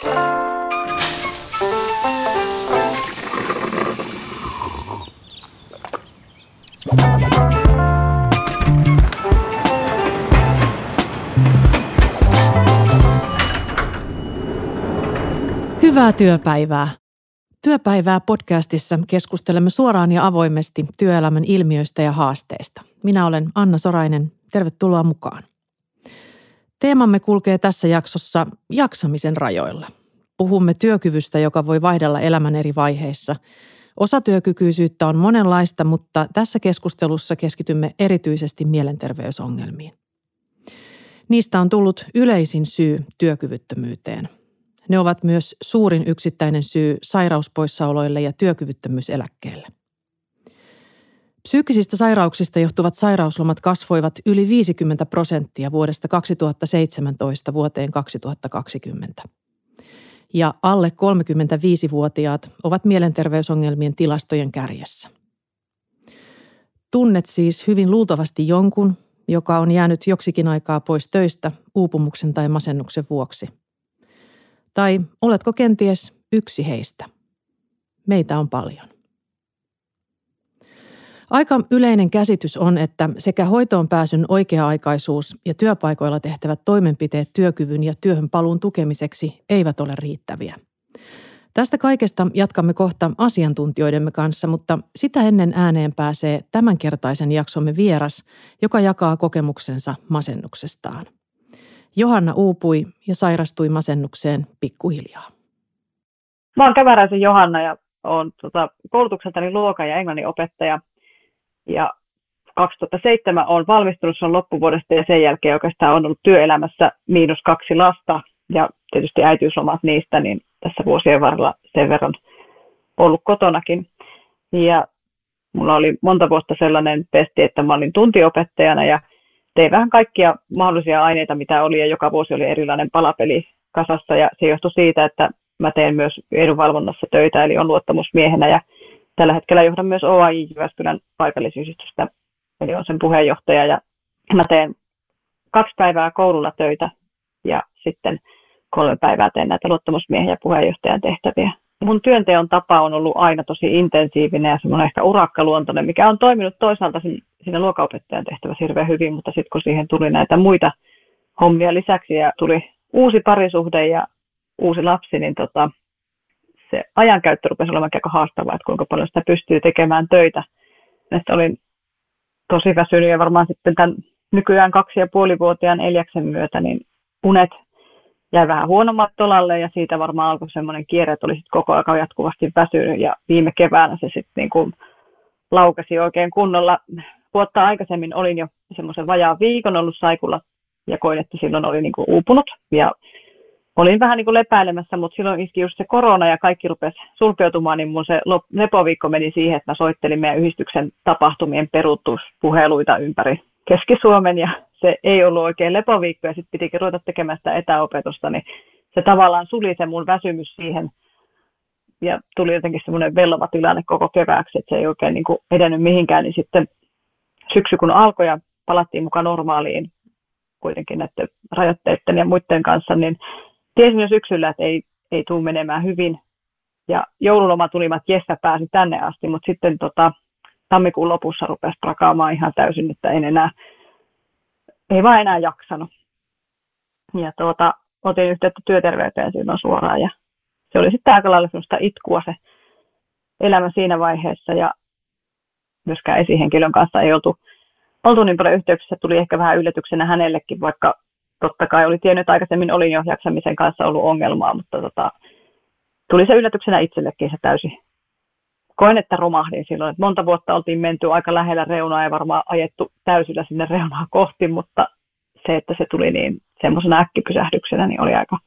Hyvää työpäivää. Työpäivää podcastissa keskustelemme suoraan ja avoimesti työelämän ilmiöistä ja haasteista. Minä olen Anna Sorainen. Tervetuloa mukaan. Teemamme kulkee tässä jaksossa jaksamisen rajoilla. Puhumme työkyvystä, joka voi vaihdella elämän eri vaiheissa. Osatyökykyisyyttä on monenlaista, mutta tässä keskustelussa keskitymme erityisesti mielenterveysongelmiin. Niistä on tullut yleisin syy työkyvyttömyyteen – ne ovat myös suurin yksittäinen syy sairauspoissaoloille ja työkyvyttömyyseläkkeelle. Psyykkisistä sairauksista johtuvat sairauslomat kasvoivat yli 50 prosenttia vuodesta 2017 vuoteen 2020. Ja alle 35-vuotiaat ovat mielenterveysongelmien tilastojen kärjessä. Tunnet siis hyvin luultavasti jonkun, joka on jäänyt joksikin aikaa pois töistä uupumuksen tai masennuksen vuoksi – tai oletko kenties yksi heistä? Meitä on paljon. Aika yleinen käsitys on, että sekä hoitoon pääsyn oikea-aikaisuus ja työpaikoilla tehtävät toimenpiteet työkyvyn ja työhön paluun tukemiseksi eivät ole riittäviä. Tästä kaikesta jatkamme kohta asiantuntijoidemme kanssa, mutta sitä ennen ääneen pääsee tämänkertaisen jaksomme vieras, joka jakaa kokemuksensa masennuksestaan. Johanna uupui ja sairastui masennukseen pikkuhiljaa. Mä oon Käväräisen Johanna ja olen tota, koulutukseltani luokan ja englannin opettaja. Ja 2007 olen valmistunut sen loppuvuodesta ja sen jälkeen oikeastaan on ollut työelämässä miinus kaksi lasta. Ja tietysti äitiyslomat niistä, niin tässä vuosien varrella sen verran ollut kotonakin. Ja mulla oli monta vuotta sellainen pesti, että mä olin tuntiopettajana ja tein vähän kaikkia mahdollisia aineita, mitä oli, ja joka vuosi oli erilainen palapeli kasassa, ja se johtui siitä, että mä teen myös edunvalvonnassa töitä, eli on luottamusmiehenä, ja tällä hetkellä johdan myös OAI Jyväskylän paikallisyhdistystä, eli on sen puheenjohtaja, ja mä teen kaksi päivää koululla töitä, ja sitten kolme päivää teen näitä luottamusmiehen ja puheenjohtajan tehtäviä. Mun työnteon tapa on ollut aina tosi intensiivinen ja semmoinen ehkä urakkaluontoinen, mikä on toiminut toisaalta siinä luokaopettajan tehtävässä hirveän hyvin, mutta sitten kun siihen tuli näitä muita hommia lisäksi ja tuli uusi parisuhde ja uusi lapsi, niin tota, se ajankäyttö rupesi olemaan aika haastavaa, että kuinka paljon sitä pystyy tekemään töitä. Että olin tosi väsynyt ja varmaan sitten tämän nykyään kaksi ja puolivuotiaan Eliaksen myötä, niin unet jäi vähän huonommat tolalle ja siitä varmaan alkoi semmoinen kierre, että oli koko ajan jatkuvasti väsynyt ja viime keväänä se sitten niin kuin laukasi oikein kunnolla vuotta aikaisemmin olin jo semmoisen vajaan viikon ollut saikulla ja koin, että silloin oli niin kuin uupunut ja olin vähän niin kuin lepäilemässä, mutta silloin iski just se korona ja kaikki rupesi sulkeutumaan, niin mun se lepoviikko meni siihen, että mä soittelin meidän yhdistyksen tapahtumien peruutuspuheluita ympäri Keski-Suomen ja se ei ollut oikein lepoviikko ja sitten pitikin ruveta tekemään sitä etäopetusta, niin se tavallaan suli se mun väsymys siihen ja tuli jotenkin semmoinen vellova tilanne koko kevääksi, että se ei oikein niin kuin edennyt mihinkään, niin sitten syksy kun alkoi ja palattiin mukaan normaaliin kuitenkin näiden rajoitteiden ja muiden kanssa, niin tiesin jo syksyllä, että ei, ei tule menemään hyvin. Ja joululoma tuli, että Jessa pääsi tänne asti, mutta sitten tota, tammikuun lopussa rupesi prakaamaan ihan täysin, että en enää, ei vaan enää jaksanut. Ja tuota, otin yhteyttä työterveyteen silloin suoraan ja se oli sitten aika lailla itkua se elämä siinä vaiheessa ja myöskään esihenkilön kanssa ei oltu, oltu niin paljon yhteyksissä, tuli ehkä vähän yllätyksenä hänellekin, vaikka totta kai oli tiennyt, että aikaisemmin olin jo jaksamisen kanssa ollut ongelmaa, mutta tota, tuli se yllätyksenä itsellekin se täysi. Koen, että romahdin silloin. Että monta vuotta oltiin menty aika lähellä reunaa ja varmaan ajettu täysillä sinne reunaa kohti, mutta se, että se tuli niin semmoisena äkkipysähdyksenä, niin oli aika,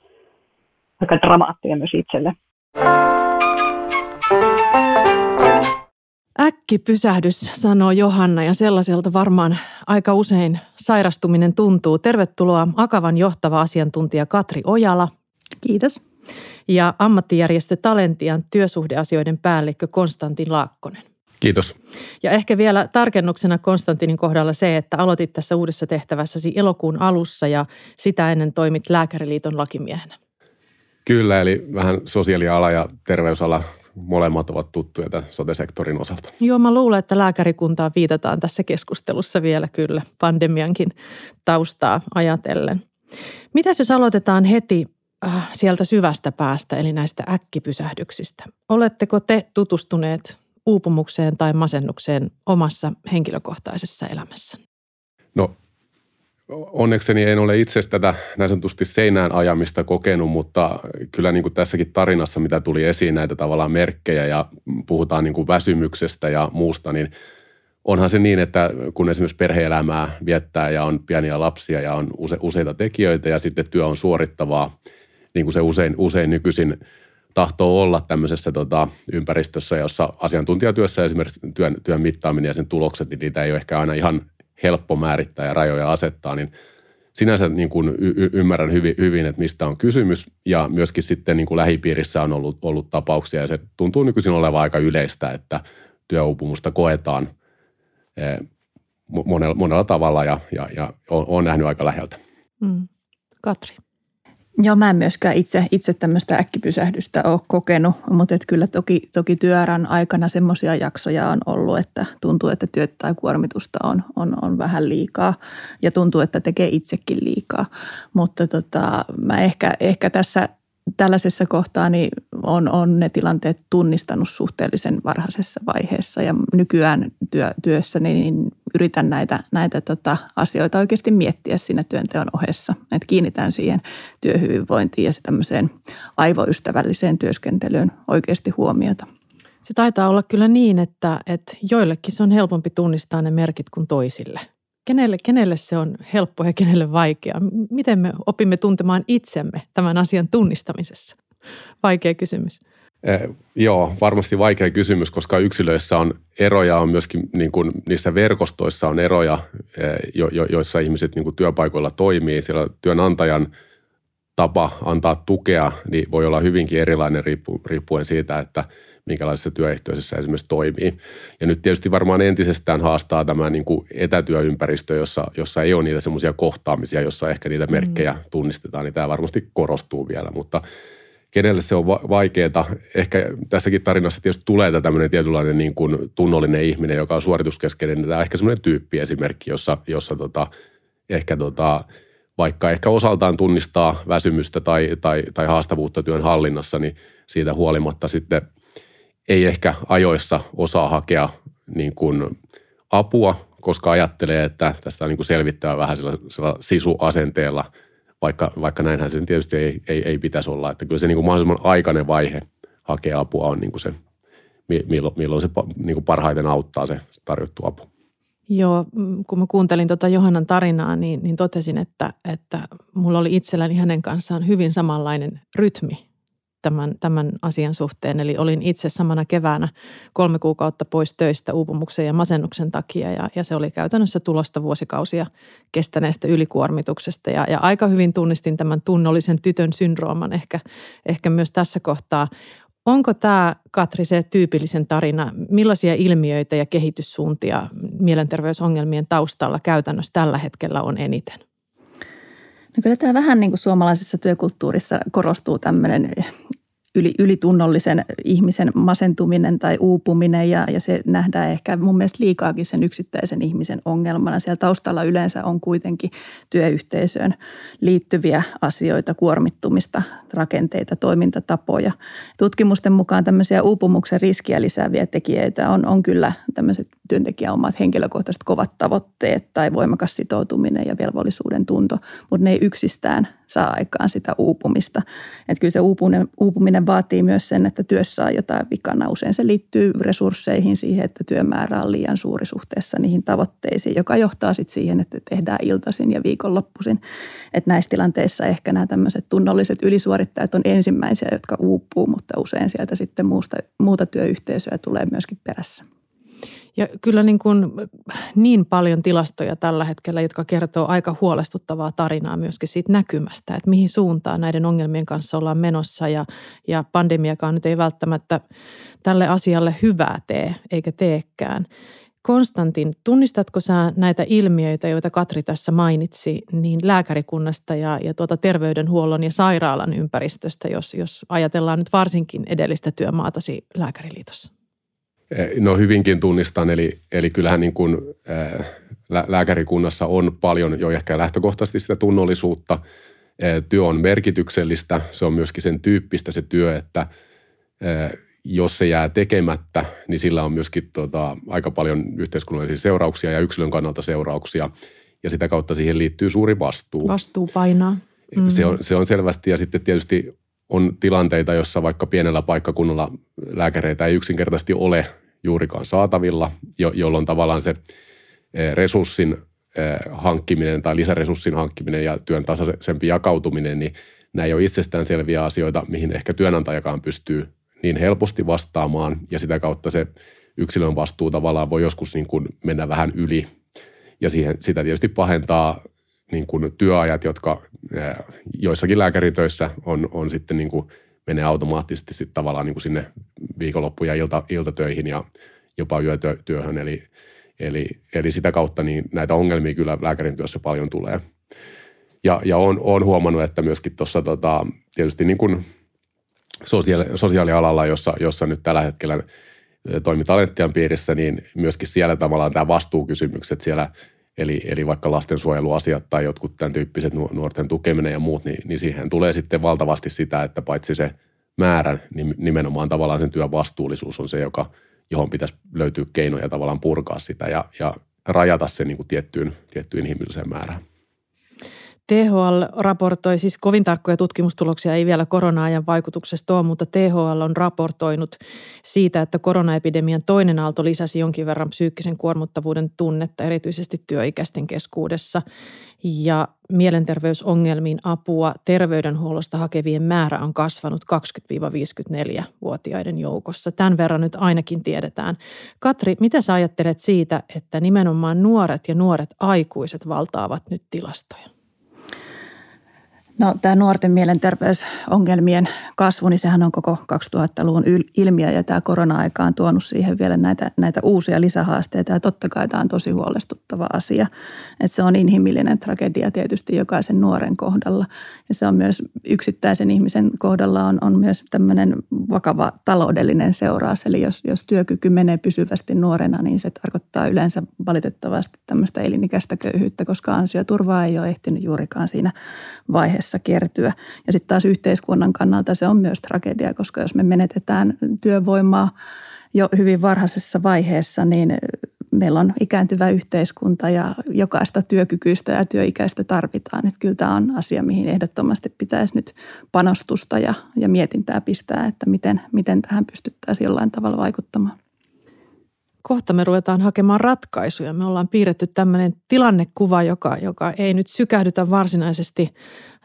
aika dramaattinen myös itselle. Äkkipysähdys, sanoo Johanna, ja sellaiselta varmaan aika usein sairastuminen tuntuu. Tervetuloa Akavan johtava asiantuntija Katri Ojala. Kiitos. Ja ammattijärjestö Talentian työsuhdeasioiden päällikkö Konstantin Laakkonen. Kiitos. Ja ehkä vielä tarkennuksena Konstantinin kohdalla se, että aloitit tässä uudessa tehtävässäsi elokuun alussa ja sitä ennen toimit Lääkäriliiton lakimiehenä. Kyllä, eli vähän sosiaaliala ja terveysala molemmat ovat tuttuja tämän sote-sektorin osalta. Joo, mä luulen, että lääkärikuntaa viitataan tässä keskustelussa vielä kyllä pandemiankin taustaa ajatellen. Mitäs jos aloitetaan heti äh, sieltä syvästä päästä, eli näistä äkkipysähdyksistä? Oletteko te tutustuneet uupumukseen tai masennukseen omassa henkilökohtaisessa elämässä? No onnekseni en ole itse tätä näin sanotusti seinään ajamista kokenut, mutta kyllä niin kuin tässäkin tarinassa, mitä tuli esiin näitä tavallaan merkkejä ja puhutaan niin kuin väsymyksestä ja muusta, niin onhan se niin, että kun esimerkiksi perheelämää viettää ja on pieniä lapsia ja on use, useita tekijöitä ja sitten työ on suorittavaa, niin kuin se usein, usein nykyisin tahtoo olla tämmöisessä tota, ympäristössä, jossa asiantuntijatyössä esimerkiksi työn, työn mittaaminen ja sen tulokset, niin niitä ei ole ehkä aina ihan helppo määrittää ja rajoja asettaa, niin sinänsä niin kuin y- ymmärrän hyvin, hyvin, että mistä on kysymys ja myöskin sitten niin kuin lähipiirissä on ollut, ollut tapauksia ja se tuntuu nykyisin olevan aika yleistä, että työuupumusta koetaan eh, monella, monella tavalla ja, ja, ja on, nähnyt aika läheltä. Mm. Katri. Joo, mä en myöskään itse, itse tämmöistä äkkipysähdystä ole kokenut, mutta et kyllä toki, toki työuran aikana semmoisia jaksoja on ollut, että tuntuu, että työtä tai kuormitusta on, on, on vähän liikaa ja tuntuu, että tekee itsekin liikaa. Mutta tota, mä ehkä, ehkä tässä tällaisessa kohtaa niin on, on ne tilanteet tunnistanut suhteellisen varhaisessa vaiheessa ja nykyään työ, työssä niin yritän näitä, näitä tota, asioita oikeasti miettiä siinä työnteon ohessa. Että kiinnitän siihen työhyvinvointiin ja tämmöiseen aivoystävälliseen työskentelyyn oikeasti huomiota. Se taitaa olla kyllä niin, että, että joillekin se on helpompi tunnistaa ne merkit kuin toisille. Kenelle, kenelle se on helppo ja kenelle vaikea? Miten me opimme tuntemaan itsemme tämän asian tunnistamisessa? Vaikea kysymys. Eh, joo, varmasti vaikea kysymys, koska yksilöissä on eroja, on myöskin niin kuin niissä verkostoissa on eroja, eh, jo, jo, joissa ihmiset niin kuin työpaikoilla toimii. Siellä työnantajan tapa antaa tukea niin voi olla hyvinkin erilainen riippuen siitä, että minkälaisessa työehtoisessa esimerkiksi toimii. Ja nyt tietysti varmaan entisestään haastaa tämä niin kuin etätyöympäristö, jossa, jossa ei ole niitä semmoisia kohtaamisia, jossa ehkä niitä merkkejä mm. tunnistetaan, niin tämä varmasti korostuu vielä, mutta – kenelle se on vaikeaa. Ehkä tässäkin tarinassa tietysti tulee tämmöinen tietynlainen niin kuin tunnollinen ihminen, joka on suorituskeskeinen. Tämä on ehkä semmoinen tyyppi esimerkki, jossa, jossa tota, ehkä tota, vaikka ehkä osaltaan tunnistaa väsymystä tai, tai, tai haastavuutta työn hallinnassa, niin siitä huolimatta sitten ei ehkä ajoissa osaa hakea niin kuin apua, koska ajattelee, että tästä on niin kuin selvittävä vähän sellaisella sisuasenteella – vaikka, vaikka näinhän sen tietysti ei, ei, ei pitäisi olla. Että kyllä se niin kuin mahdollisimman aikainen vaihe hakea apua on niin kuin se, milloin, milloin se niin kuin parhaiten auttaa se tarjottu apu. Joo, mm, kun mä kuuntelin tuota Johannan tarinaa, niin, niin totesin, että, että mulla oli itselläni hänen kanssaan hyvin samanlainen rytmi tämän, tämän asian suhteen. Eli olin itse samana keväänä kolme kuukautta pois töistä uupumuksen ja masennuksen takia ja, ja se oli käytännössä tulosta vuosikausia kestäneestä ylikuormituksesta. Ja, ja aika hyvin tunnistin tämän tunnollisen tytön syndrooman ehkä, ehkä myös tässä kohtaa. Onko tämä, Katri, se tyypillisen tarina? Millaisia ilmiöitä ja kehityssuuntia mielenterveysongelmien taustalla käytännössä tällä hetkellä on eniten? No kyllä tämä vähän niin kuin suomalaisessa työkulttuurissa korostuu tämmöinen yli, ylitunnollisen ihmisen masentuminen tai uupuminen ja, ja se nähdään ehkä mun mielestä liikaakin sen yksittäisen ihmisen ongelmana. Siellä taustalla yleensä on kuitenkin työyhteisöön liittyviä asioita, kuormittumista, rakenteita, toimintatapoja. Tutkimusten mukaan tämmöisiä uupumuksen riskiä lisääviä tekijöitä on, on kyllä tämmöiset työntekijän omat henkilökohtaiset kovat tavoitteet tai voimakas sitoutuminen ja velvollisuuden tunto, mutta ne ei yksistään saa aikaan sitä uupumista. Että kyllä se uupuminen, uupuminen vaatii myös sen, että työssä on jotain vikana. Usein se liittyy resursseihin siihen, että työmäärä on liian suuri suhteessa niihin tavoitteisiin, joka johtaa sitten siihen, että tehdään iltaisin ja viikonloppuisin. Että näissä tilanteissa ehkä nämä tämmöiset tunnolliset ylisuorittajat on ensimmäisiä, jotka uupuu, mutta usein sieltä sitten muusta, muuta työyhteisöä tulee myöskin perässä. Ja kyllä niin, kuin niin paljon tilastoja tällä hetkellä, jotka kertoo aika huolestuttavaa tarinaa myöskin siitä näkymästä, että mihin suuntaan näiden ongelmien kanssa ollaan menossa ja, ja pandemiakaan nyt ei välttämättä tälle asialle hyvää tee eikä teekään. Konstantin, tunnistatko sä näitä ilmiöitä, joita Katri tässä mainitsi, niin lääkärikunnasta ja, ja tuota terveydenhuollon ja sairaalan ympäristöstä, jos, jos ajatellaan nyt varsinkin edellistä työmaatasi Lääkäriliitossa? Eh, no hyvinkin tunnistan, eli, eli kyllähän niin kuin, ää, lääkärikunnassa on paljon jo ehkä lähtökohtaisesti sitä tunnollisuutta. Työ on merkityksellistä, se on myöskin sen tyyppistä se työ, että jos se jää tekemättä, niin sillä on myöskin tota, aika paljon yhteiskunnallisia seurauksia ja yksilön kannalta seurauksia. Ja sitä kautta siihen liittyy suuri vastuu. Vastuu painaa. Mm. Se, on, se on selvästi ja sitten tietysti on tilanteita, jossa vaikka pienellä paikkakunnalla lääkäreitä ei yksinkertaisesti ole juurikaan saatavilla, jo, jolloin tavallaan se resurssin hankkiminen tai lisäresurssin hankkiminen ja työn tasaisempi jakautuminen, niin nämä ei ole itsestään selviä asioita, mihin ehkä työnantajakaan pystyy niin helposti vastaamaan. Ja sitä kautta se yksilön vastuu tavallaan voi joskus niin kuin mennä vähän yli. Ja siihen, sitä tietysti pahentaa niin kuin työajat, jotka joissakin lääkäritöissä on, on sitten niin kuin menee automaattisesti sitten tavallaan niin kuin sinne viikonloppu- ja ilta, iltatöihin ja jopa yötyöhön. Eli, eli, eli sitä kautta niin näitä ongelmia kyllä lääkärin työssä paljon tulee. Ja, ja on, on huomannut, että myöskin tuossa tota, tietysti niin kuin sosiaali, sosiaalialalla, jossa, jossa nyt tällä hetkellä toimi Talenttian piirissä, niin myöskin siellä tavallaan tämä vastuukysymykset siellä, eli, eli vaikka lastensuojeluasiat tai jotkut tämän tyyppiset nuorten tukeminen ja muut, niin, niin siihen tulee sitten valtavasti sitä, että paitsi se määrän, niin nimenomaan tavallaan sen työn vastuullisuus on se, joka, johon pitäisi löytyä keinoja tavallaan purkaa sitä ja, ja rajata se niin kuin tiettyyn, tiettyyn inhimilliseen määrään. THL raportoi, siis kovin tarkkoja tutkimustuloksia ei vielä korona-ajan vaikutuksesta ole, mutta THL on raportoinut siitä, että koronaepidemian toinen aalto lisäsi jonkin verran psyykkisen kuormuttavuuden tunnetta, erityisesti työikäisten keskuudessa. Ja mielenterveysongelmiin apua terveydenhuollosta hakevien määrä on kasvanut 20-54-vuotiaiden joukossa. Tämän verran nyt ainakin tiedetään. Katri, mitä sä ajattelet siitä, että nimenomaan nuoret ja nuoret aikuiset valtaavat nyt tilastoja? No tämä nuorten mielenterveysongelmien kasvu, niin sehän on koko 2000-luvun ilmiö ja tämä korona-aika on tuonut siihen vielä näitä, näitä uusia lisähaasteita ja totta kai tämä on tosi huolestuttava asia. Että se on inhimillinen tragedia tietysti jokaisen nuoren kohdalla ja se on myös yksittäisen ihmisen kohdalla on, on myös tämmöinen vakava taloudellinen seuraus. Eli jos, jos työkyky menee pysyvästi nuorena, niin se tarkoittaa yleensä valitettavasti tämmöistä elinikäistä köyhyyttä, koska ansioturvaa ei ole ehtinyt juurikaan siinä vaiheessa vaiheessa kertyä. Ja sitten taas yhteiskunnan kannalta se on myös tragedia, koska jos me menetetään työvoimaa jo hyvin varhaisessa vaiheessa, niin meillä on ikääntyvä yhteiskunta ja jokaista työkykyistä ja työikäistä tarvitaan. Että kyllä tämä on asia, mihin ehdottomasti pitäisi nyt panostusta ja, ja mietintää pistää, että miten, miten tähän pystyttäisiin jollain tavalla vaikuttamaan kohta me ruvetaan hakemaan ratkaisuja. Me ollaan piirretty tämmöinen tilannekuva, joka, joka ei nyt sykähdytä varsinaisesti,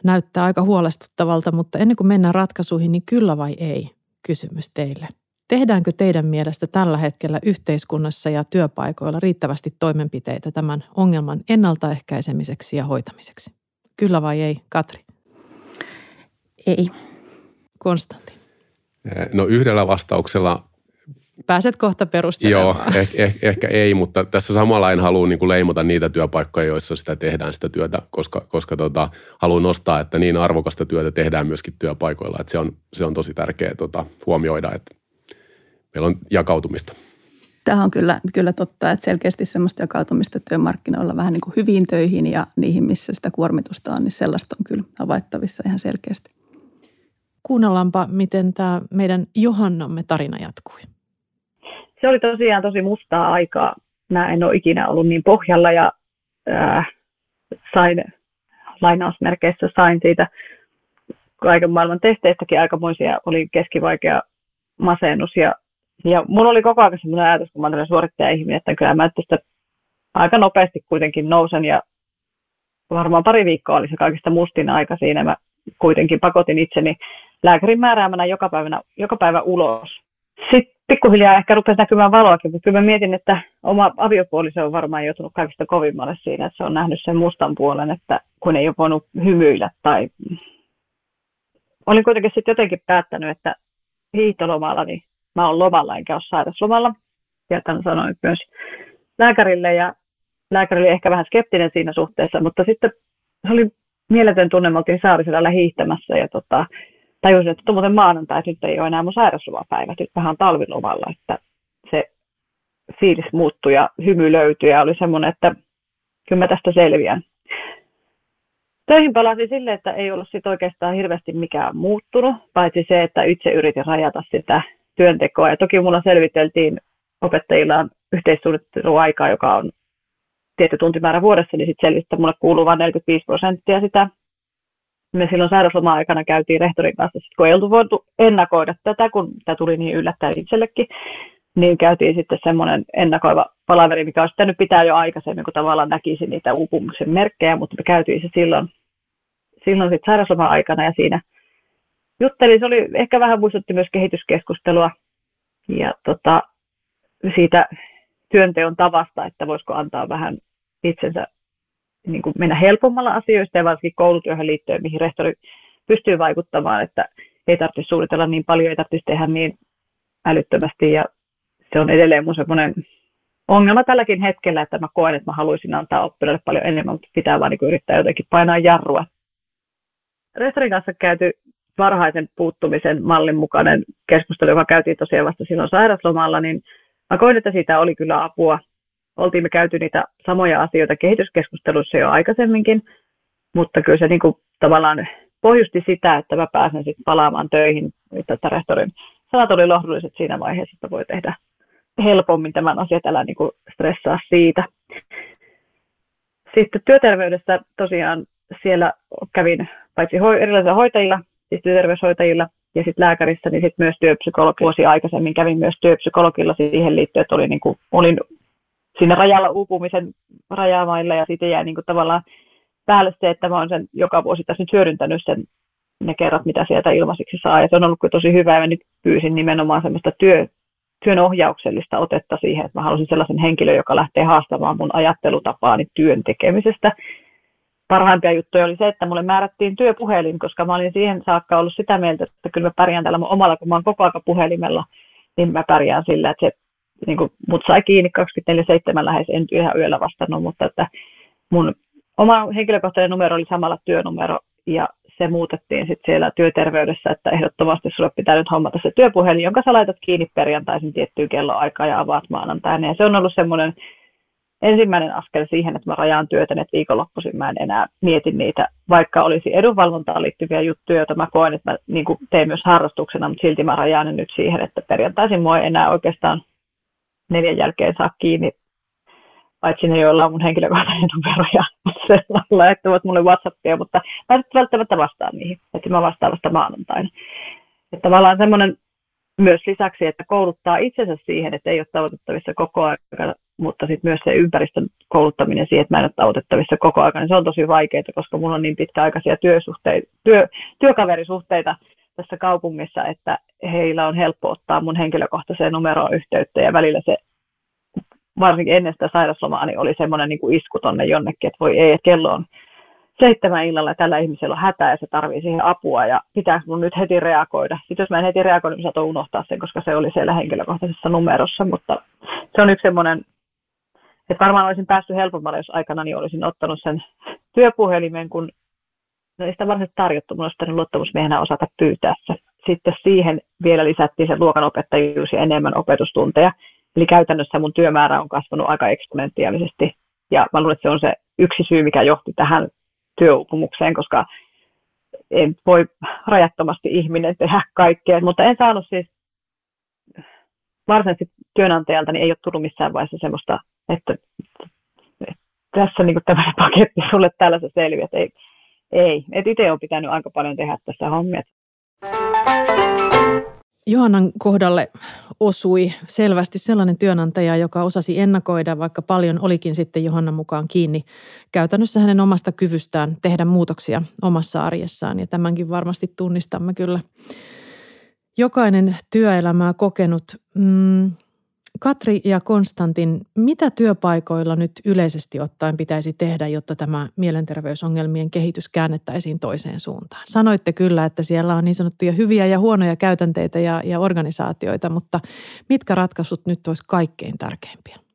näyttää aika huolestuttavalta, mutta ennen kuin mennään ratkaisuihin, niin kyllä vai ei, kysymys teille. Tehdäänkö teidän mielestä tällä hetkellä yhteiskunnassa ja työpaikoilla riittävästi toimenpiteitä tämän ongelman ennaltaehkäisemiseksi ja hoitamiseksi? Kyllä vai ei, Katri? Ei. Konstantin. No yhdellä vastauksella Pääset kohta perustelemaan. Joo, ehkä, ehkä, ehkä ei, mutta tässä samalla en halua niin kuin leimata niitä työpaikkoja, joissa sitä tehdään sitä työtä, koska, koska tota, haluan nostaa, että niin arvokasta työtä tehdään myöskin työpaikoilla. Että se, on, se on tosi tärkeää tota, huomioida, että meillä on jakautumista. Tämä on kyllä, kyllä totta, että selkeästi sellaista jakautumista työmarkkinoilla vähän niin kuin hyviin töihin ja niihin, missä sitä kuormitusta on, niin sellaista on kyllä havaittavissa ihan selkeästi. Kuunnellaanpa, miten tämä meidän Johannamme tarina jatkui se oli tosiaan tosi mustaa aikaa. Mä en ole ikinä ollut niin pohjalla ja ää, sain lainausmerkeissä sain siitä kaiken maailman testeistäkin aikamoisia, oli keskivaikea masennus ja, ja mulla oli koko ajan sellainen ajatus, kun mä olen suorittaja-ihminen, että kyllä mä tästä aika nopeasti kuitenkin nousen ja varmaan pari viikkoa oli se kaikista mustin aika siinä. Mä kuitenkin pakotin itseni lääkärin määräämänä joka, päivänä, joka päivä ulos. Sitten pikkuhiljaa ehkä rupesi näkymään valoakin, mutta kyllä mä mietin, että oma aviopuoliso on varmaan joutunut kaikista kovimmalle siinä, että se on nähnyt sen mustan puolen, että kun ei ole voinut hymyillä tai olin kuitenkin sitten jotenkin päättänyt, että hiihtolomalla, niin mä oon lomalla enkä ole sairauslomalla. Ja tämän sanoin myös lääkärille ja lääkäri oli ehkä vähän skeptinen siinä suhteessa, mutta sitten se oli mieletön tunne, me oltiin Saarisella hiihtämässä ja tota, tajusin, että muuten maanantai, että nyt ei ole enää mun sairauslomapäivä, nyt vähän talvilomalla, että se fiilis muuttui ja hymy löytyi ja oli semmoinen, että kyllä mä tästä selviän. Töihin palasin sille, että ei ollut sit oikeastaan hirveästi mikään muuttunut, paitsi se, että itse yritin rajata sitä työntekoa. Ja toki mulla selviteltiin opettajilla on yhteissuunnitteluaikaa, joka on tietty tuntimäärä vuodessa, niin sitten selvisi, että mulle kuuluu vain 45 prosenttia sitä. Me silloin sairausloma-aikana käytiin rehtorin kanssa, kun ei oltu voitu ennakoida tätä, kun tämä tuli niin yllättäen itsellekin, niin käytiin sitten semmoinen ennakoiva palaveri, mikä olisi pitänyt pitää jo aikaisemmin, kun tavallaan näkisi niitä uupumuksen merkkejä, mutta me käytiin se silloin, silloin sitten sairausloma-aikana ja siinä juttelin. Se oli, ehkä vähän muistutti myös kehityskeskustelua ja tota, siitä työnteon tavasta, että voisiko antaa vähän itsensä niin kuin mennä helpommalla asioista ja varsinkin koulutyöhön liittyen, mihin rehtori pystyy vaikuttamaan, että ei tarvitse suunnitella niin paljon, ei tarvitse tehdä niin älyttömästi ja se on edelleen mun semmoinen ongelma tälläkin hetkellä, että mä koen, että mä haluaisin antaa oppilaille paljon enemmän, mutta pitää vaan niin yrittää jotenkin painaa jarrua. Rehtorin kanssa käyty varhaisen puuttumisen mallin mukainen keskustelu, joka käytiin tosiaan vasta silloin sairaslomalla, niin mä koin, että siitä oli kyllä apua. Oltiin me käyty niitä samoja asioita kehityskeskustelussa jo aikaisemminkin, mutta kyllä se niin kuin tavallaan pohjusti sitä, että mä pääsen sitten palaamaan töihin, että rehtorin sanat oli lohdulliset siinä vaiheessa, että voi tehdä helpommin tämän asian, älä niin kuin stressaa siitä. Sitten työterveydessä tosiaan siellä kävin paitsi ho- erilaisilla hoitajilla, siis työterveyshoitajilla ja sitten lääkärissä, niin sitten myös työpsykologi. Vuosi aikaisemmin kävin myös työpsykologilla siihen liittyen, että oli niin kuin, olin siinä rajalla uupumisen rajamailla ja siitä jäi niin kuin tavallaan päälle se, että mä olen sen joka vuosi tässä nyt hyödyntänyt sen ne kerrat, mitä sieltä ilmaisiksi saa. Ja se on ollut tosi hyvä ja nyt pyysin nimenomaan semmoista työ, työn ohjauksellista otetta siihen, että mä halusin sellaisen henkilön, joka lähtee haastamaan mun ajattelutapaani työn tekemisestä. Parhaimpia juttuja oli se, että mulle määrättiin työpuhelin, koska mä olin siihen saakka ollut sitä mieltä, että kyllä mä pärjään tällä mun omalla, kun mä oon koko ajan puhelimella, niin mä pärjään sillä, että se niin kuin, mut sai kiinni 24-7 lähes, en ihan yöllä vastannut, mutta että mun oma henkilökohtainen numero oli samalla työnumero ja se muutettiin sitten siellä työterveydessä, että ehdottomasti sulle pitää nyt hommata se työpuhelin, jonka sä laitat kiinni perjantaisin tiettyyn kelloaikaan ja avaat maanantaina. Ja se on ollut semmoinen ensimmäinen askel siihen, että mä rajaan työtä, että viikonloppuisin mä en enää mietin niitä, vaikka olisi edunvalvontaan liittyviä juttuja, joita mä koen, että mä niin teen myös harrastuksena, mutta silti mä rajaan ne nyt siihen, että perjantaisin mua ei enää oikeastaan neljän jälkeen saa kiinni paitsi ne, joilla on mun henkilökohtainen numero ja sellainen laittavat mulle WhatsAppia, mutta mä en välttämättä vastaan niihin, että mä vastaan vasta maanantaina. Että tavallaan semmoinen myös lisäksi, että kouluttaa itsensä siihen, että ei ole tavoitettavissa koko ajan, mutta sitten myös se ympäristön kouluttaminen siihen, että mä en ole tavoitettavissa koko ajan, niin se on tosi vaikeaa, koska mulla on niin pitkäaikaisia työsuhteita, työ, työkaverisuhteita tässä kaupungissa, että heillä on helppo ottaa mun henkilökohtaiseen numeroon yhteyttä ja välillä se varsinkin ennen sitä sairaslomaa, niin oli semmoinen niin isku tonne jonnekin, että voi ei, että kello on seitsemän illalla tällä ihmisellä on hätä ja se tarvii siihen apua ja pitääkö mun nyt heti reagoida. Sitten jos mä en heti reagoida, niin saatoin unohtaa sen, koska se oli siellä henkilökohtaisessa numerossa, mutta se on yksi semmoinen, että varmaan olisin päässyt helpommalle, jos aikana niin olisin ottanut sen työpuhelimen, kun no ei sitä varsinaisesti tarjottu, mun olisi luottamusmiehenä osata pyytää se. Sitten siihen vielä lisättiin se luokanopettajuus ja enemmän opetustunteja. Eli käytännössä mun työmäärä on kasvanut aika eksponentiaalisesti. Ja mä luulen, että se on se yksi syy, mikä johti tähän työuupumukseen, koska en voi rajattomasti ihminen tehdä kaikkea. Mutta en saanut siis varsinaisesti työnantajalta, niin ei ole tullut missään vaiheessa semmoista, että, että tässä niin tämmöinen paketti sulle täällä se selviät. Ei, ei. Et itse on pitänyt aika paljon tehdä tässä hommia. Johannan kohdalle osui selvästi sellainen työnantaja, joka osasi ennakoida, vaikka paljon olikin sitten Johannan mukaan kiinni käytännössä hänen omasta kyvystään tehdä muutoksia omassa arjessaan. Ja tämänkin varmasti tunnistamme kyllä. Jokainen työelämää kokenut mm, Katri ja Konstantin, mitä työpaikoilla nyt yleisesti ottaen pitäisi tehdä, jotta tämä mielenterveysongelmien kehitys käännettäisiin toiseen suuntaan? Sanoitte kyllä, että siellä on niin sanottuja hyviä ja huonoja käytänteitä ja, ja organisaatioita, mutta mitkä ratkaisut nyt olisi kaikkein tärkeimpiä?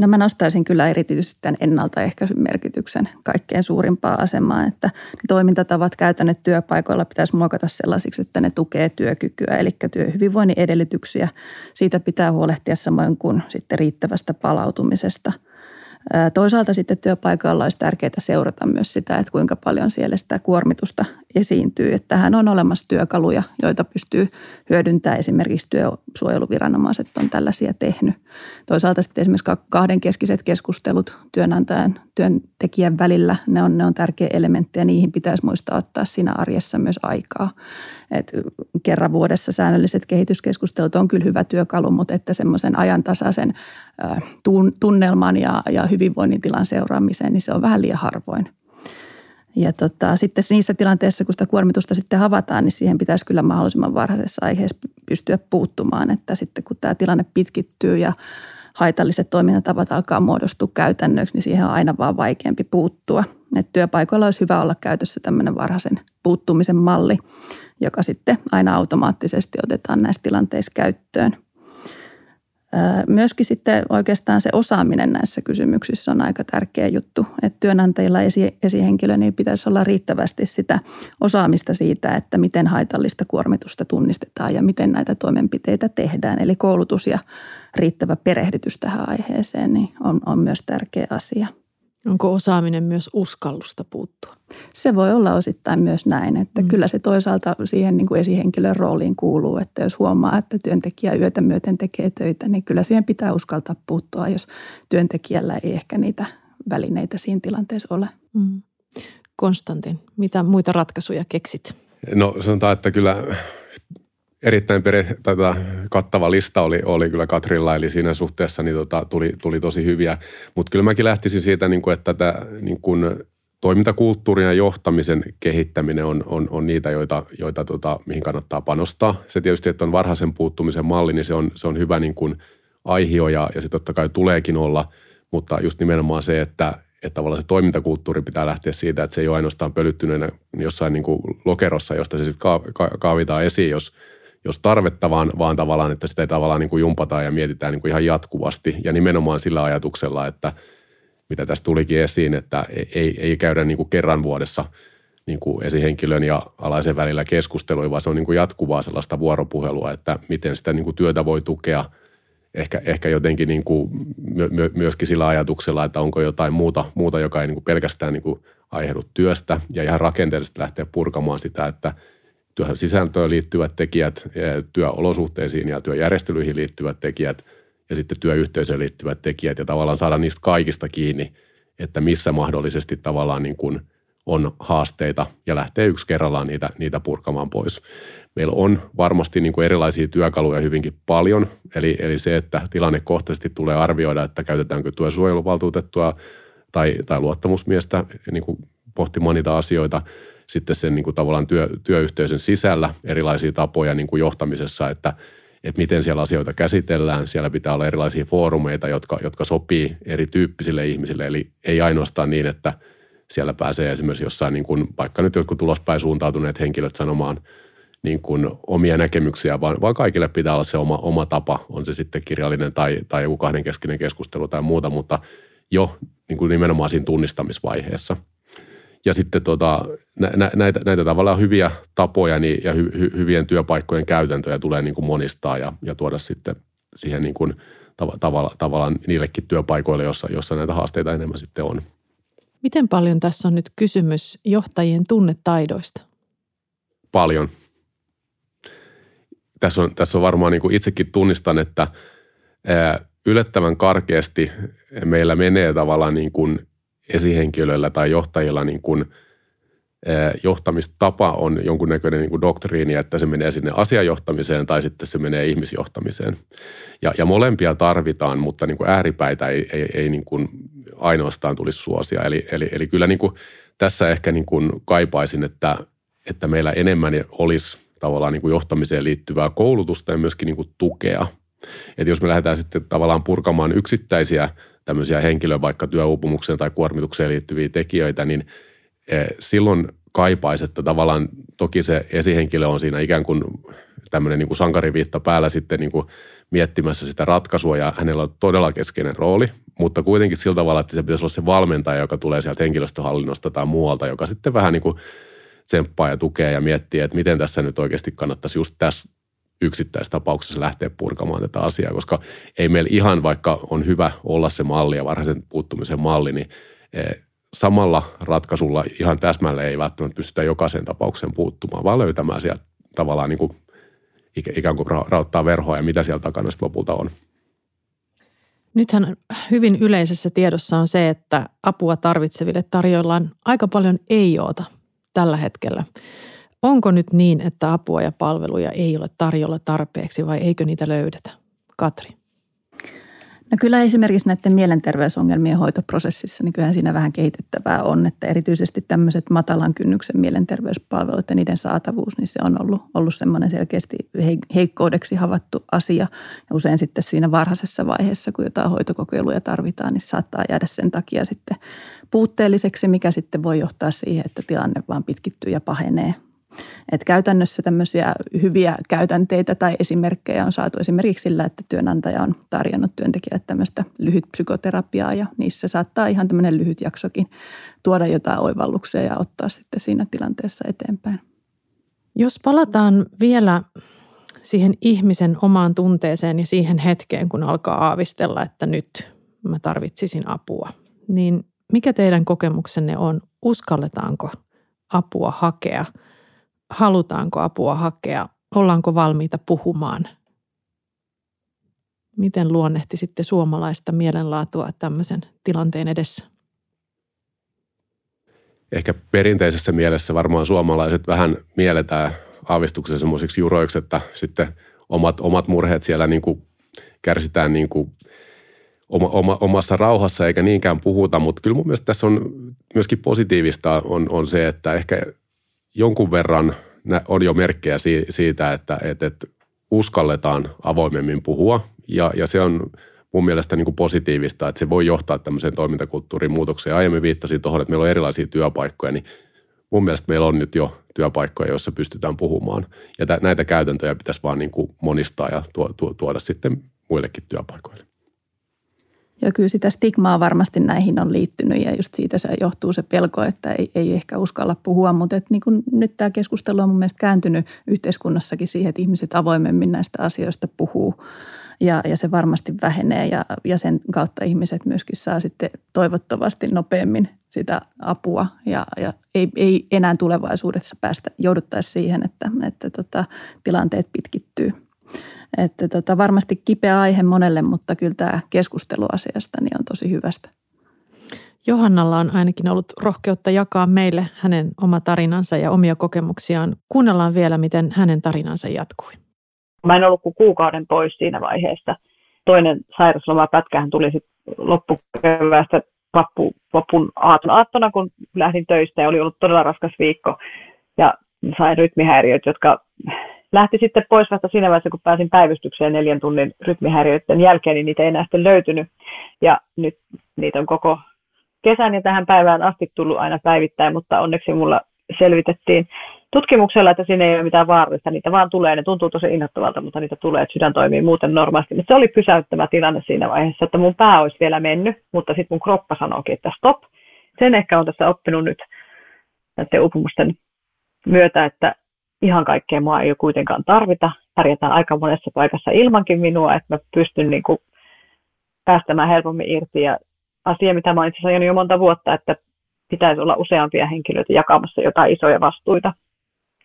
No mä nostaisin kyllä erityisesti tämän ennaltaehkäisyn merkityksen kaikkein suurimpaa asemaa, että ne toimintatavat käytännöt työpaikoilla pitäisi muokata sellaisiksi, että ne tukee työkykyä, eli työhyvinvoinnin edellytyksiä. Siitä pitää huolehtia samoin kuin sitten riittävästä palautumisesta – Toisaalta sitten työpaikalla olisi tärkeää seurata myös sitä, että kuinka paljon siellä sitä kuormitusta esiintyy. Että tähän on olemassa työkaluja, joita pystyy hyödyntämään. Esimerkiksi työsuojeluviranomaiset on tällaisia tehnyt. Toisaalta sitten esimerkiksi kahdenkeskiset keskustelut työnantajan työntekijän välillä, ne on, ne on tärkeä elementti ja niihin pitäisi muistaa ottaa siinä arjessa myös aikaa. Et kerran vuodessa säännölliset kehityskeskustelut on kyllä hyvä työkalu, mutta että semmoisen ajantasaisen tunnelman ja, ja hyvinvoinnin tilan seuraamiseen, niin se on vähän liian harvoin. Ja tota, sitten niissä tilanteissa, kun sitä kuormitusta sitten havataan, niin siihen pitäisi kyllä mahdollisimman varhaisessa aiheessa pystyä puuttumaan, että sitten kun tämä tilanne pitkittyy ja haitalliset toimintatavat alkaa muodostua käytännöksi, niin siihen on aina vaan vaikeampi puuttua. Et työpaikoilla olisi hyvä olla käytössä tämmöinen varhaisen puuttumisen malli, joka sitten aina automaattisesti otetaan näissä tilanteissa käyttöön – Myöskin sitten oikeastaan se osaaminen näissä kysymyksissä on aika tärkeä juttu, että työnantajilla esi- esihenkilö niin pitäisi olla riittävästi sitä osaamista siitä, että miten haitallista kuormitusta tunnistetaan ja miten näitä toimenpiteitä tehdään. Eli koulutus ja riittävä perehdytys tähän aiheeseen niin on, on myös tärkeä asia – Onko osaaminen myös uskallusta puuttua? Se voi olla osittain myös näin, että mm. kyllä se toisaalta siihen niin kuin esihenkilön rooliin kuuluu, että jos huomaa, että työntekijä yötä myöten tekee töitä, niin kyllä siihen pitää uskaltaa puuttua, jos työntekijällä ei ehkä niitä välineitä siinä tilanteessa ole. Mm. Konstantin, mitä muita ratkaisuja keksit? No sanotaan, että kyllä erittäin peri, tätä kattava lista oli, oli kyllä Katrilla, eli siinä suhteessa niin tota, tuli, tuli tosi hyviä. Mutta kyllä mäkin lähtisin siitä, niin kuin, että tätä niin kuin, toimintakulttuurin ja johtamisen kehittäminen on, on, on niitä, joita, joita tota, mihin kannattaa panostaa. Se tietysti, että on varhaisen puuttumisen malli, niin se on, se on hyvä niin kuin aihio ja, ja se totta kai tuleekin olla, mutta just nimenomaan se, että, että tavallaan se toimintakulttuuri pitää lähteä siitä, että se ei ole ainoastaan pölyttyneenä jossain niin kuin lokerossa, josta se sitten kaavitaan esiin, jos – jos tarvetta, vaan, vaan tavallaan, että sitä ei tavallaan niin kuin jumpataan ja mietitään niin kuin ihan jatkuvasti. Ja nimenomaan sillä ajatuksella, että mitä tässä tulikin esiin, että ei, ei käydä niin kuin kerran vuodessa niin kuin esihenkilön ja alaisen välillä keskustelua, vaan se on niin kuin jatkuvaa sellaista vuoropuhelua, että miten sitä niin kuin työtä voi tukea – ehkä, ehkä jotenkin niin kuin my, myöskin sillä ajatuksella, että onko jotain muuta, muuta joka ei niin kuin pelkästään niin kuin aiheudu työstä ja ihan rakenteellisesti lähteä purkamaan sitä, että työhön sisältöön liittyvät tekijät, työolosuhteisiin ja työjärjestelyihin liittyvät tekijät ja sitten työyhteisöön liittyvät tekijät ja tavallaan saada niistä kaikista kiinni, että missä mahdollisesti tavallaan niin kuin on haasteita ja lähtee yksi kerrallaan niitä, niitä purkamaan pois. Meillä on varmasti niin kuin erilaisia työkaluja hyvinkin paljon, eli, eli se, että tilannekohtaisesti tulee arvioida, että käytetäänkö työsuojeluvaltuutettua tai, tai luottamusmiestä niin kuin pohtimaan niitä asioita – sitten sen niin kuin tavallaan työ, työyhteisön sisällä erilaisia tapoja niin kuin johtamisessa, että, että miten siellä asioita käsitellään. Siellä pitää olla erilaisia foorumeita, jotka, jotka sopii erityyppisille ihmisille, eli ei ainoastaan niin, että siellä pääsee esimerkiksi jossain, niin kuin, vaikka nyt jotkut tulospäin suuntautuneet henkilöt sanomaan niin kuin omia näkemyksiä, vaan, vaan kaikille pitää olla se oma, oma tapa, on se sitten kirjallinen tai, tai joku kahdenkeskinen keskustelu tai muuta, mutta jo niin kuin nimenomaan siinä tunnistamisvaiheessa – ja sitten tota, nä, näitä, näitä tavallaan hyviä tapoja niin, ja hy, hy, hyvien työpaikkojen käytäntöjä tulee niin kuin monistaa ja, ja tuoda sitten siihen niin kuin tav, tavalla, tavallaan niillekin työpaikoille, jossa, jossa näitä haasteita enemmän sitten on. Miten paljon tässä on nyt kysymys johtajien tunnetaidoista? Paljon. Tässä on, tässä on varmaan niin kuin itsekin tunnistan, että yllättävän karkeasti meillä menee tavallaan niin kuin esihenkilöillä tai johtajilla niin kuin, johtamistapa on jonkunnäköinen niin kuin doktriini, että se menee sinne asiajohtamiseen tai sitten se menee ihmisjohtamiseen. Ja, ja molempia tarvitaan, mutta niin kuin ääripäitä ei, ei, ei niin kuin ainoastaan tulisi suosia. Eli, eli, eli kyllä niin kuin tässä ehkä niin kuin kaipaisin, että, että meillä enemmän olisi tavallaan niin kuin johtamiseen liittyvää koulutusta ja myöskin niin kuin tukea. Että jos me lähdetään sitten tavallaan purkamaan yksittäisiä – tämmöisiä henkilön vaikka työuupumukseen tai kuormitukseen liittyviä tekijöitä, niin e, silloin kaipaisi, että tavallaan toki se esihenkilö on siinä ikään kuin tämmöinen niin kuin sankariviitta päällä sitten niin kuin miettimässä sitä ratkaisua ja hänellä on todella keskeinen rooli, mutta kuitenkin sillä tavalla, että se pitäisi olla se valmentaja, joka tulee sieltä henkilöstöhallinnosta tai muualta, joka sitten vähän niin kuin tsemppaa ja tukee ja miettii, että miten tässä nyt oikeasti kannattaisi just tässä yksittäistapauksessa lähteä purkamaan tätä asiaa, koska ei meillä ihan, vaikka on hyvä olla se malli ja varhaisen puuttumisen malli, niin eh, samalla ratkaisulla ihan täsmälleen ei välttämättä pystytä jokaiseen tapaukseen puuttumaan, vaan löytämään sieltä tavallaan niin kuin ikään kuin rauttaa verhoa ja mitä siellä takana sitten lopulta on. Nythän hyvin yleisessä tiedossa on se, että apua tarvitseville tarjoillaan aika paljon ei-oota tällä hetkellä. Onko nyt niin, että apua ja palveluja ei ole tarjolla tarpeeksi vai eikö niitä löydetä? Katri. No kyllä esimerkiksi näiden mielenterveysongelmien hoitoprosessissa, niin kyllähän siinä vähän kehitettävää on, että erityisesti tämmöiset matalan kynnyksen mielenterveyspalvelut ja niiden saatavuus, niin se on ollut, ollut semmoinen selkeästi heikkoudeksi havaittu asia. Ja usein sitten siinä varhaisessa vaiheessa, kun jotain hoitokokeiluja tarvitaan, niin saattaa jäädä sen takia sitten puutteelliseksi, mikä sitten voi johtaa siihen, että tilanne vaan pitkittyy ja pahenee – et käytännössä tämmöisiä hyviä käytänteitä tai esimerkkejä on saatu esimerkiksi sillä, että työnantaja on tarjonnut työntekijälle tämmöistä lyhyt psykoterapiaa ja niissä saattaa ihan tämmöinen lyhyt jaksokin tuoda jotain oivalluksia ja ottaa sitten siinä tilanteessa eteenpäin. Jos palataan vielä siihen ihmisen omaan tunteeseen ja siihen hetkeen, kun alkaa aavistella, että nyt mä tarvitsisin apua, niin mikä teidän kokemuksenne on? Uskalletaanko apua hakea – halutaanko apua hakea, ollaanko valmiita puhumaan. Miten luonnehti sitten suomalaista mielenlaatua tämmöisen tilanteen edessä? Ehkä perinteisessä mielessä varmaan suomalaiset vähän mielletään aavistuksen semmoisiksi juroiksi, että sitten omat, omat murheet siellä niin kuin kärsitään niin kuin oma, oma, omassa rauhassa eikä niinkään puhuta, mutta kyllä mun mielestä tässä on myöskin positiivista on, on se, että ehkä jonkun verran on jo merkkejä siitä, että, että, että uskalletaan avoimemmin puhua ja, ja se on mun mielestä niin kuin positiivista, että se voi johtaa tämmöiseen toimintakulttuurin muutokseen. Aiemmin viittasin tuohon, että meillä on erilaisia työpaikkoja, niin mun mielestä meillä on nyt jo työpaikkoja, joissa pystytään puhumaan. Ja näitä käytäntöjä pitäisi vaan niin kuin monistaa ja tuoda sitten muillekin työpaikoille. Ja kyllä sitä stigmaa varmasti näihin on liittynyt ja just siitä se johtuu se pelko, että ei, ei ehkä uskalla puhua. Mutta et niin kuin nyt tämä keskustelu on mun mielestä kääntynyt yhteiskunnassakin siihen, että ihmiset avoimemmin näistä asioista puhuu ja, ja se varmasti vähenee ja, ja sen kautta ihmiset myöskin saa sitten toivottavasti nopeammin sitä apua ja, ja ei, ei enää tulevaisuudessa päästä, jouduttaisi siihen, että, että tota, tilanteet pitkittyy. Että tota, varmasti kipeä aihe monelle, mutta kyllä tämä keskustelu asiasta niin on tosi hyvästä. Johannalla on ainakin ollut rohkeutta jakaa meille hänen oma tarinansa ja omia kokemuksiaan. Kuunnellaan vielä, miten hänen tarinansa jatkui. Mä en ollut kuin kuukauden pois siinä vaiheessa. Toinen sairauslomapätkähän tuli sitten loppukeväästä vappu, vappun aaton aattona, kun lähdin töistä ja oli ollut todella raskas viikko. Ja sain rytmihäiriöt, jotka lähti sitten pois vasta siinä vaiheessa, kun pääsin päivystykseen neljän tunnin rytmihäiriöiden jälkeen, niin niitä ei enää sitten löytynyt. Ja nyt niitä on koko kesän ja tähän päivään asti tullut aina päivittäin, mutta onneksi mulla selvitettiin tutkimuksella, että siinä ei ole mitään vaarallista, niitä vaan tulee, ne tuntuu tosi innoittavalta, mutta niitä tulee, että sydän toimii muuten normaalisti. Mutta se oli pysäyttävä tilanne siinä vaiheessa, että mun pää olisi vielä mennyt, mutta sitten mun kroppa sanoikin, että stop. Sen ehkä on tässä oppinut nyt näiden upumusten myötä, että ihan kaikkea mua ei ole kuitenkaan tarvita. Pärjätään aika monessa paikassa ilmankin minua, että mä pystyn niin kuin päästämään helpommin irti. Ja asia, mitä mä itse asiassa jo monta vuotta, että pitäisi olla useampia henkilöitä jakamassa jotain isoja vastuita.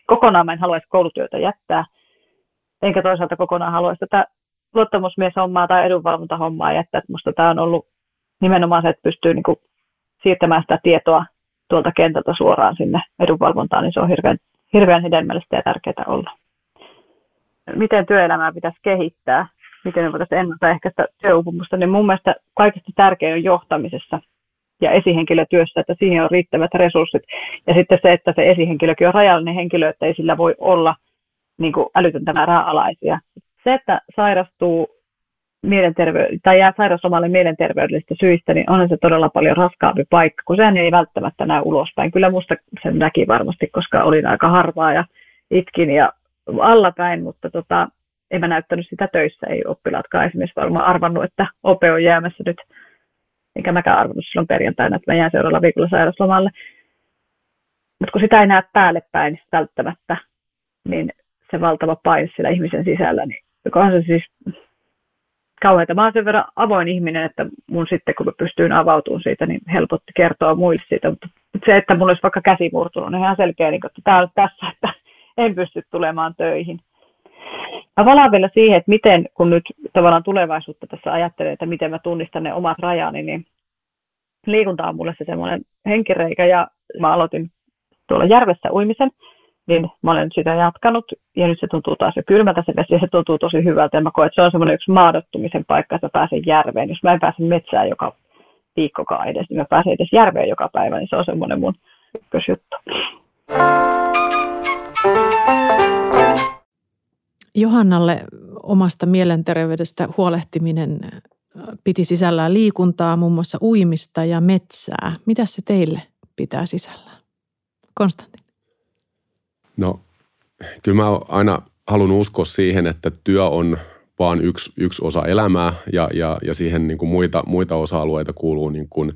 Kokonaan mä en haluaisi koulutyötä jättää, enkä toisaalta kokonaan haluaisi tätä luottamusmieshommaa tai edunvalvontahommaa jättää. Että musta tämä on ollut nimenomaan se, että pystyy niin kuin siirtämään sitä tietoa tuolta kentältä suoraan sinne edunvalvontaan, niin se on hirveän hirveän hedelmällistä ja tärkeää olla. Miten työelämää pitäisi kehittää, miten me voitaisiin ennaltaehkäistä työuupumusta, niin mun mielestä kaikista tärkein on johtamisessa ja esihenkilötyössä, että siihen on riittävät resurssit. Ja sitten se, että se esihenkilökin on rajallinen henkilö, että ei sillä voi olla niin kuin älytöntä määrää alaisia. Se, että sairastuu mielentervey- tai jää sairauslomalle mielenterveydellisistä syistä, niin on se todella paljon raskaampi paikka, kun sehän ei välttämättä näy ulospäin. Kyllä musta sen näki varmasti, koska olin aika harvaa ja itkin ja allapäin, mutta tota, en mä näyttänyt sitä töissä, ei oppilaatkaan esimerkiksi varmaan arvannut, että OPE on jäämässä nyt, eikä mäkään arvannut silloin perjantaina, että mä jään seuraavalla viikolla sairaslomalle. Mutta kun sitä ei näe päälle päin välttämättä, niin se valtava paine siellä ihmisen sisällä, niin onhan se siis kauheita. Mä oon sen verran avoin ihminen, että mun sitten kun mä pystyin avautumaan siitä, niin helpotti kertoa muille siitä. Mutta se, että mulla olisi vaikka käsi murtunut, niin ihan selkeä, niin että on tässä, että en pysty tulemaan töihin. Mä valaan vielä siihen, että miten, kun nyt tavallaan tulevaisuutta tässä ajattelen, että miten mä tunnistan ne omat rajani, niin liikunta on mulle se semmoinen henkireikä ja mä aloitin tuolla järvessä uimisen, niin mä olen sitä jatkanut ja nyt se tuntuu taas jo kylmältä se vesi ja se tuntuu tosi hyvältä ja mä koen, että se on semmoinen yksi maadottumisen paikka, että mä pääsen järveen. Jos mä en pääse metsään joka viikkokaan edes, niin mä pääsen edes järveen joka päivä, niin se on semmoinen mun ykkösjuttu. Johannalle omasta mielenterveydestä huolehtiminen piti sisällään liikuntaa, muun muassa uimista ja metsää. Mitä se teille pitää sisällään? Konstantin. No, kyllä mä aina haluan uskoa siihen, että työ on vaan yksi, yksi osa elämää ja, ja, ja siihen niin kuin muita, muita osa-alueita kuuluu niin kuin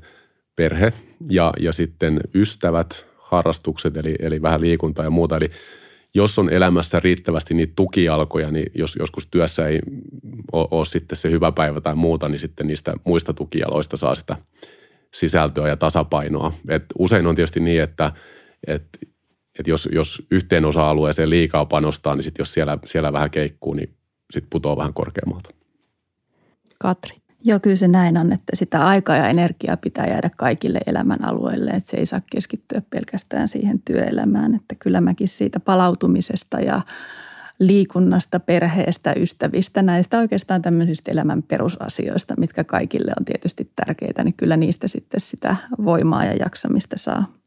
perhe ja, ja sitten ystävät, harrastukset eli, eli vähän liikuntaa ja muuta. Eli jos on elämässä riittävästi niitä tukijalkoja, niin jos joskus työssä ei ole, sitten se hyvä päivä tai muuta, niin sitten niistä muista tukijaloista saa sitä sisältöä ja tasapainoa. Et usein on tietysti niin, että, että, että jos, jos yhteen osa-alueeseen liikaa panostaa, niin sitten jos siellä, siellä vähän keikkuu, niin sitten putoaa vähän korkeammalta. Katri. Joo, kyllä se näin on, että sitä aikaa ja energiaa pitää jäädä kaikille elämän alueille, että se ei saa keskittyä pelkästään siihen työelämään, että kyllä mäkin siitä palautumisesta ja liikunnasta, perheestä, ystävistä, näistä oikeastaan tämmöisistä elämän perusasioista, mitkä kaikille on tietysti tärkeitä, niin kyllä niistä sitten sitä voimaa ja jaksamista saa.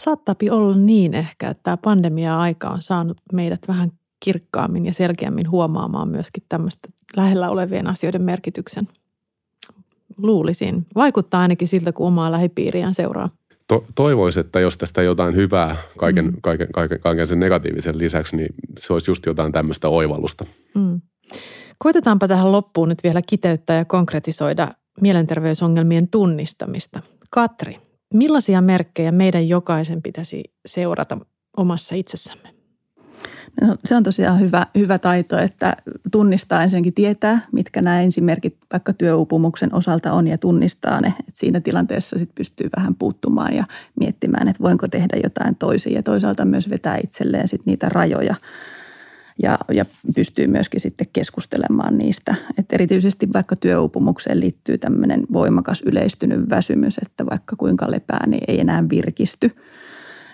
Saattaapi olla niin ehkä, että tämä pandemia-aika on saanut meidät vähän kirkkaammin ja selkeämmin huomaamaan myöskin tämmöistä lähellä olevien asioiden merkityksen. Luulisin. Vaikuttaa ainakin siltä, kun omaa lähipiiriään seuraa. To, toivoisin, että jos tästä jotain hyvää kaiken, mm. kaiken, kaiken, kaiken sen negatiivisen lisäksi, niin se olisi just jotain tämmöistä oivallusta. Mm. Koitetaanpa tähän loppuun nyt vielä kiteyttää ja konkretisoida mielenterveysongelmien tunnistamista. Katri, millaisia merkkejä meidän jokaisen pitäisi seurata omassa itsessämme? No, se on tosiaan hyvä, hyvä taito, että tunnistaa ensinnäkin tietää, mitkä nämä ensimerkit vaikka työuupumuksen osalta on ja tunnistaa ne. Että siinä tilanteessa sit pystyy vähän puuttumaan ja miettimään, että voinko tehdä jotain toisin ja toisaalta myös vetää itselleen sit niitä rajoja ja, ja pystyy myöskin sitten keskustelemaan niistä. Että erityisesti vaikka työuupumukseen liittyy tämmöinen voimakas yleistynyt väsymys, että vaikka kuinka lepää, niin ei enää virkisty –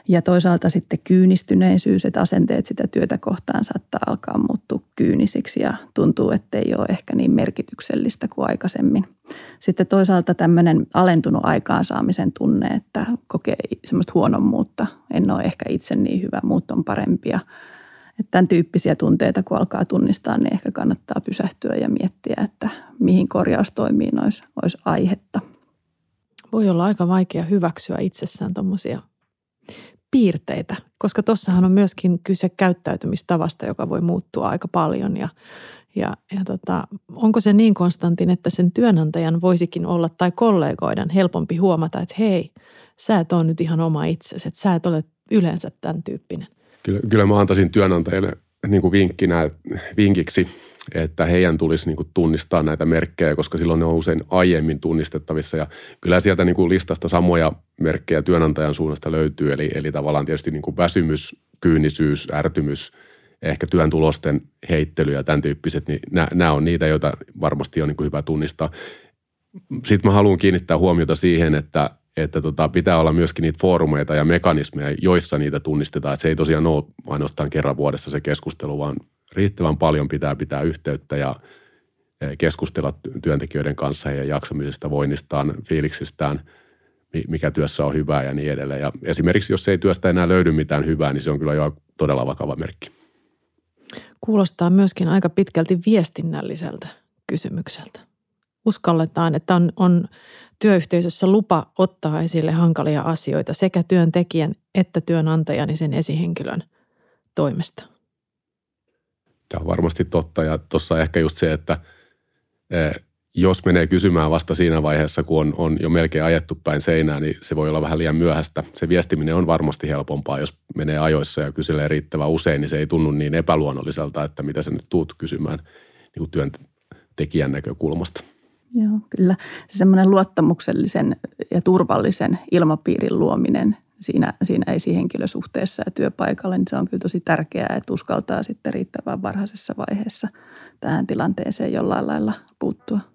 ja toisaalta sitten kyynistyneisyys, että asenteet sitä työtä kohtaan saattaa alkaa muuttua kyynisiksi ja tuntuu, että ei ole ehkä niin merkityksellistä kuin aikaisemmin. Sitten toisaalta tämmöinen alentunut aikaansaamisen tunne, että kokee semmoista huonommuutta. En ole ehkä itse niin hyvä, muut on parempia. Että tämän tyyppisiä tunteita, kun alkaa tunnistaa, niin ehkä kannattaa pysähtyä ja miettiä, että mihin korjaustoimiin olisi, olisi aihetta. Voi olla aika vaikea hyväksyä itsessään tuommoisia piirteitä, koska tuossahan on myöskin kyse käyttäytymistavasta, joka voi muuttua aika paljon ja ja, ja tota, onko se niin Konstantin, että sen työnantajan voisikin olla tai kollegoiden helpompi huomata, että hei, sä et ole nyt ihan oma itsesi, että sä et ole yleensä tämän tyyppinen. Kyllä, kyllä mä antaisin työnantajille niin kuin vinkkinä, vinkiksi, että heidän tulisi niin kuin tunnistaa näitä merkkejä, koska silloin ne on usein aiemmin tunnistettavissa. Ja kyllä sieltä niin kuin listasta samoja merkkejä työnantajan suunnasta löytyy, eli, eli tavallaan tietysti niin kuin väsymys, kyynisyys, ärtymys, ehkä työn tulosten heittely ja tämän tyyppiset, niin nämä, nämä on niitä, joita varmasti on niin kuin hyvä tunnistaa. Sitten mä haluan kiinnittää huomiota siihen, että että tota, pitää olla myöskin niitä foorumeita ja mekanismeja, joissa niitä tunnistetaan. Että se ei tosiaan ole ainoastaan kerran vuodessa se keskustelu, vaan riittävän paljon pitää pitää yhteyttä ja e, keskustella työntekijöiden kanssa ja jaksamisesta, voinnistaan, fiiliksistään, mikä työssä on hyvää ja niin edelleen. Ja esimerkiksi jos ei työstä enää löydy mitään hyvää, niin se on kyllä jo todella vakava merkki. Kuulostaa myöskin aika pitkälti viestinnälliseltä kysymykseltä. Uskalletaan, että on, on työyhteisössä lupa ottaa esille hankalia asioita sekä työntekijän että työnantajan ja sen esihenkilön toimesta. Tämä on varmasti totta ja tuossa ehkä just se, että jos menee kysymään vasta siinä vaiheessa, kun on, on jo melkein ajettu päin seinää, niin se voi olla vähän liian myöhäistä. Se viestiminen on varmasti helpompaa, jos menee ajoissa ja kyselee riittävän usein, niin se ei tunnu niin epäluonnolliselta, että mitä sä nyt tuut kysymään niin kuin työntekijän näkökulmasta. Joo, kyllä. Se semmoinen luottamuksellisen ja turvallisen ilmapiirin luominen siinä, siinä esihenkilösuhteessa ja työpaikalla, niin se on kyllä tosi tärkeää, että uskaltaa sitten riittävän varhaisessa vaiheessa tähän tilanteeseen jollain lailla puuttua.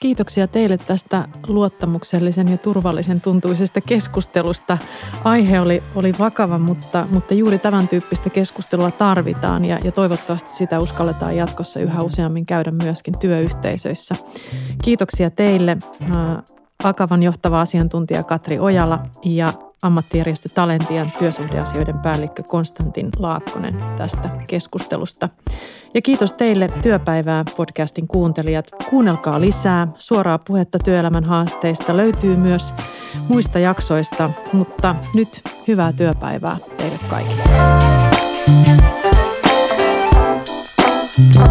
Kiitoksia teille tästä luottamuksellisen ja turvallisen tuntuisesta keskustelusta. Aihe oli, oli vakava, mutta, mutta juuri tämän tyyppistä keskustelua tarvitaan ja, ja toivottavasti sitä uskalletaan jatkossa yhä useammin käydä myöskin työyhteisöissä. Kiitoksia teille Akavan johtava asiantuntija Katri Ojala ja ammattijärjestö Talentian työsuhdeasioiden päällikkö Konstantin Laakkonen tästä keskustelusta. Ja kiitos teille työpäivää podcastin kuuntelijat. Kuunnelkaa lisää. Suoraa puhetta työelämän haasteista löytyy myös muista jaksoista, mutta nyt hyvää työpäivää teille kaikille. thank you